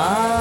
Ah.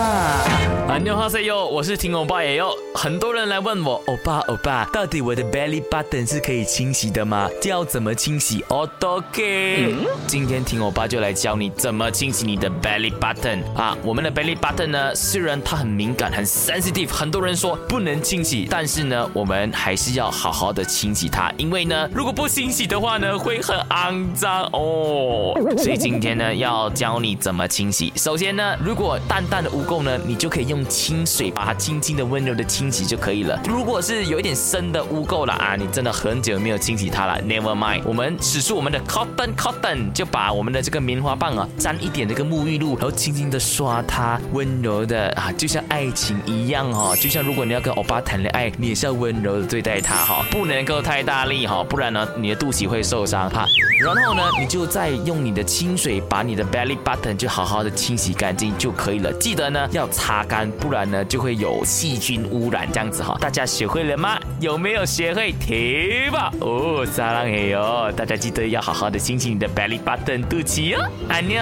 我是听欧巴，也有很多人来问我，欧巴欧巴，到底我的 belly button 是可以清洗的吗？要怎么清洗？OK，今天听欧巴就来教你怎么清洗你的 belly button 啊。我们的 belly button 呢，虽然它很敏感、很 sensitive，很多人说不能清洗，但是呢，我们还是要好好的清洗它，因为呢，如果不清洗的话呢，会很肮脏哦。所以今天呢，要教你怎么清洗。首先呢，如果淡淡的污垢呢，你就可以用清水把它轻轻的、温柔的清洗就可以了。如果是有一点深的污垢了啊，你真的很久没有清洗它了，Never mind，我们使出我们的 cotton cotton，就把我们的这个棉花棒啊，沾一点这个沐浴露，然后轻轻的刷它，温柔的啊，就像爱情一样哦，就像如果你要跟欧巴谈恋爱，你也是要温柔的对待他哈，不能够太大力哈，不然呢，你的肚脐会受伤哈。然后呢，你就再用你的清水把你的 belly button 就好好的清洗干净就可以了。记得呢要擦干，不然呢就会有细菌污染这样子哈。大家学会了吗？有没有学会？停吧！哦，撒浪嘿哟！大家记得要好好的清洗你的 belly button 肚脐哦。安妞。